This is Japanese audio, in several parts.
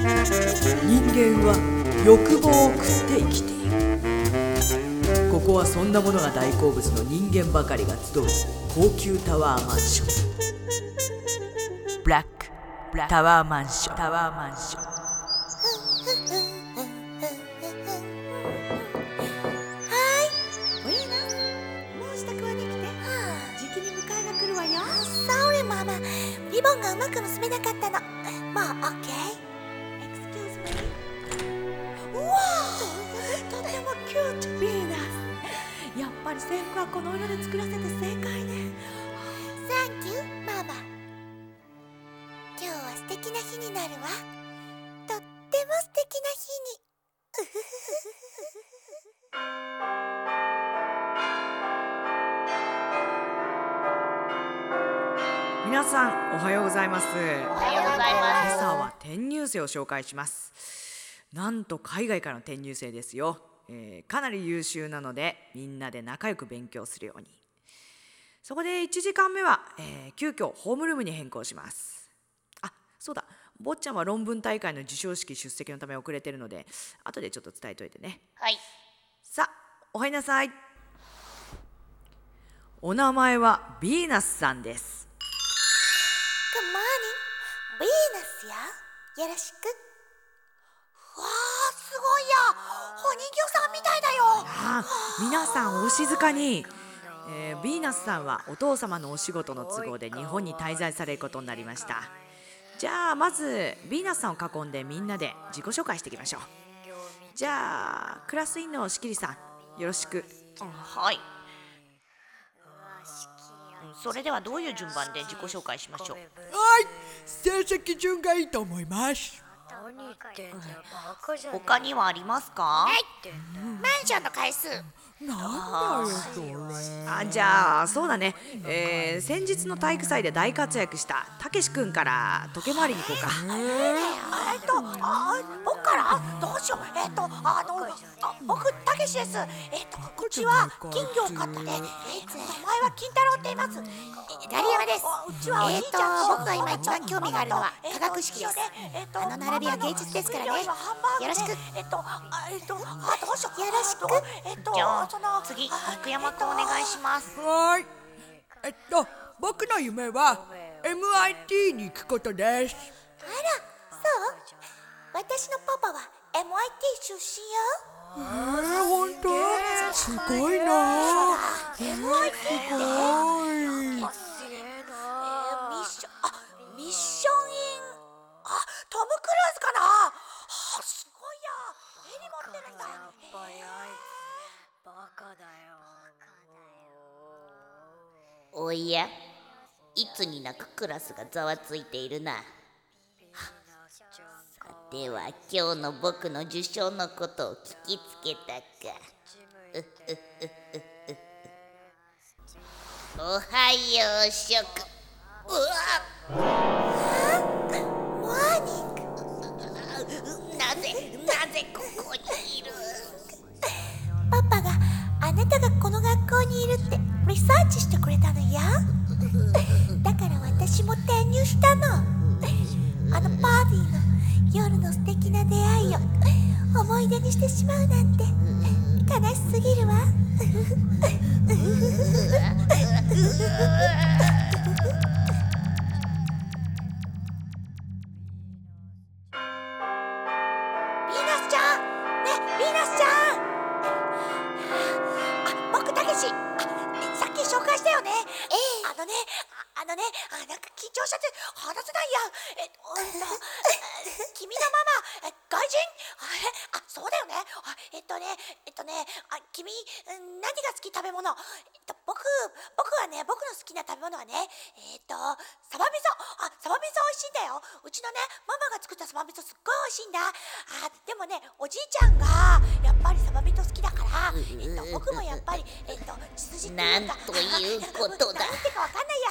人間は欲望を食って生きている。ここはそんなものが大好物の人間ばかりが集う高級タワーマンション。ブラックタワーマンションタワーマンションウィーナスもう支度はできて。じきに迎えが来るわよ。Sorry ママ。リボンがうまく結べなかったの。もう OK Excuse 制服はこの色で作らせて正解ね。Thank you ママ今日は素敵な日になるわ。とっても素敵な日に。うふふふ皆さんおはようございます。おはようござい今ます。朝は転入生を紹介します。なんと海外からの転入生ですよ、えーかなり優秀なのでみんなで仲良く勉強するように。そこで1時間目は、えー急遽ホームルームに変更します。あそうだ。坊ちゃんは論文大会の授賞式出席のため遅れてるので後でちょっと伝えといてね。はい。さあお入りなさい。お名前はヴィーナスさんです。Good morning ヴィーナスよ。よろしくわあすごいやお人形さんみたいだよ。皆さんお静かに、えー、ヴィーナスさんはお父様のお仕事の都合で日本に滞在されることになりました。じゃあまずヴィーナスさんを囲んでみんなで自己紹介していきましょう。じゃあクラス委員の仕切りさんよろしく。はい。うんそれではどういう順番で自己紹介しましょう？はい成績順がいいと思います他にはありますか？マンションの回数なんだよそれ。あじゃあそうだね、えー、先日の体育祭で大活躍したたけし君から時計回りに行こうか。えっとあ僕から？どうしよう。えっとあのあ僕たけしです。えっとうちは金魚を飼っててえっと名前は金太郎って言います。ダリヤマです。うちはおじいちゃん。僕が今一番興味があるのは化学式です。あの並びは芸術ですからね。よろしく。えっとあえっとあどうしよう。よろしく。えっと次福山君お願いします。はい。えっと僕の夢は MIT に行くことです。あらそう？私のパパは MIT 出身よ。えー、本当？すごいな。MIT すごおや、いつになくクラスがざわついているな。さては今日の僕の受賞のことを聞きつけたか。うっうっうっうっうっおはよう諸君。うわ。モーニ。ングなぜなぜここにいる？パパがあなたがこの学校にいるって。リサーチしてくれたのよ。だから私も転入したの。あのパーティーの夜の素敵な出会いを思い出にしてしまうなんて。悲しすぎるわあなんか緊張しちゃって話せないや。えっとえっと君のママえ外人？あれ？あそうだよね。あえっとねえっとねあ君うん何が好き？食べ物。えっと僕僕はね僕の好きな食べ物はねえっとサバ味噌。あサバ味噌美味しいんだよ。うちのねママが作ったサバ味噌すっごい美味しいんだ。あでもねおじいちゃんがやっぱりサバ味噌好きだからえっと僕もやっぱりえっと血筋っていうかなんということだ。なんてかわかんないや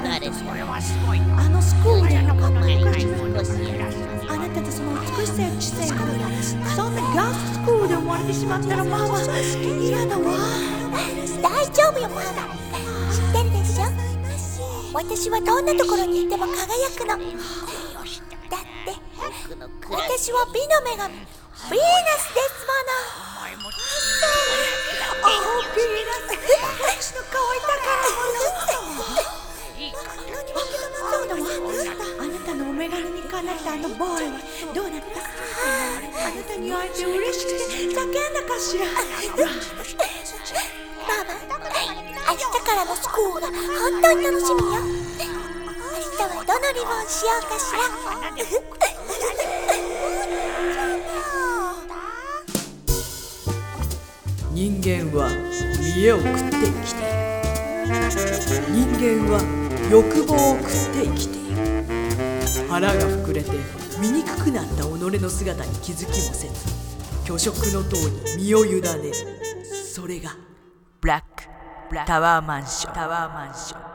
のトップレベル誰でももあのスクールじゃなかった前に昔のあなたとその美しさや知性がそんなガールズスクールで生まれてしまったらママ嫌だわ大丈夫よママ知ってるでしょ私はどんなところにいても輝くのだって私は美の女神ヴィーナスですものおーピーナス私の可愛い宝物あなたのお眼鏡にかなったあのボーイはどうなったあなたに会えて嬉しくて叫んだかしら。ママ明日からのスクール。が本当に楽しみよ。明日はどのリボンしようかしら。人間は見栄を食って生きている。人間は欲望を食って生きている。腹が膨れて醜くなった己の姿に気づきもせず虚食の塔に身を委ねる。それがブラックタワーマンション。タワーマンション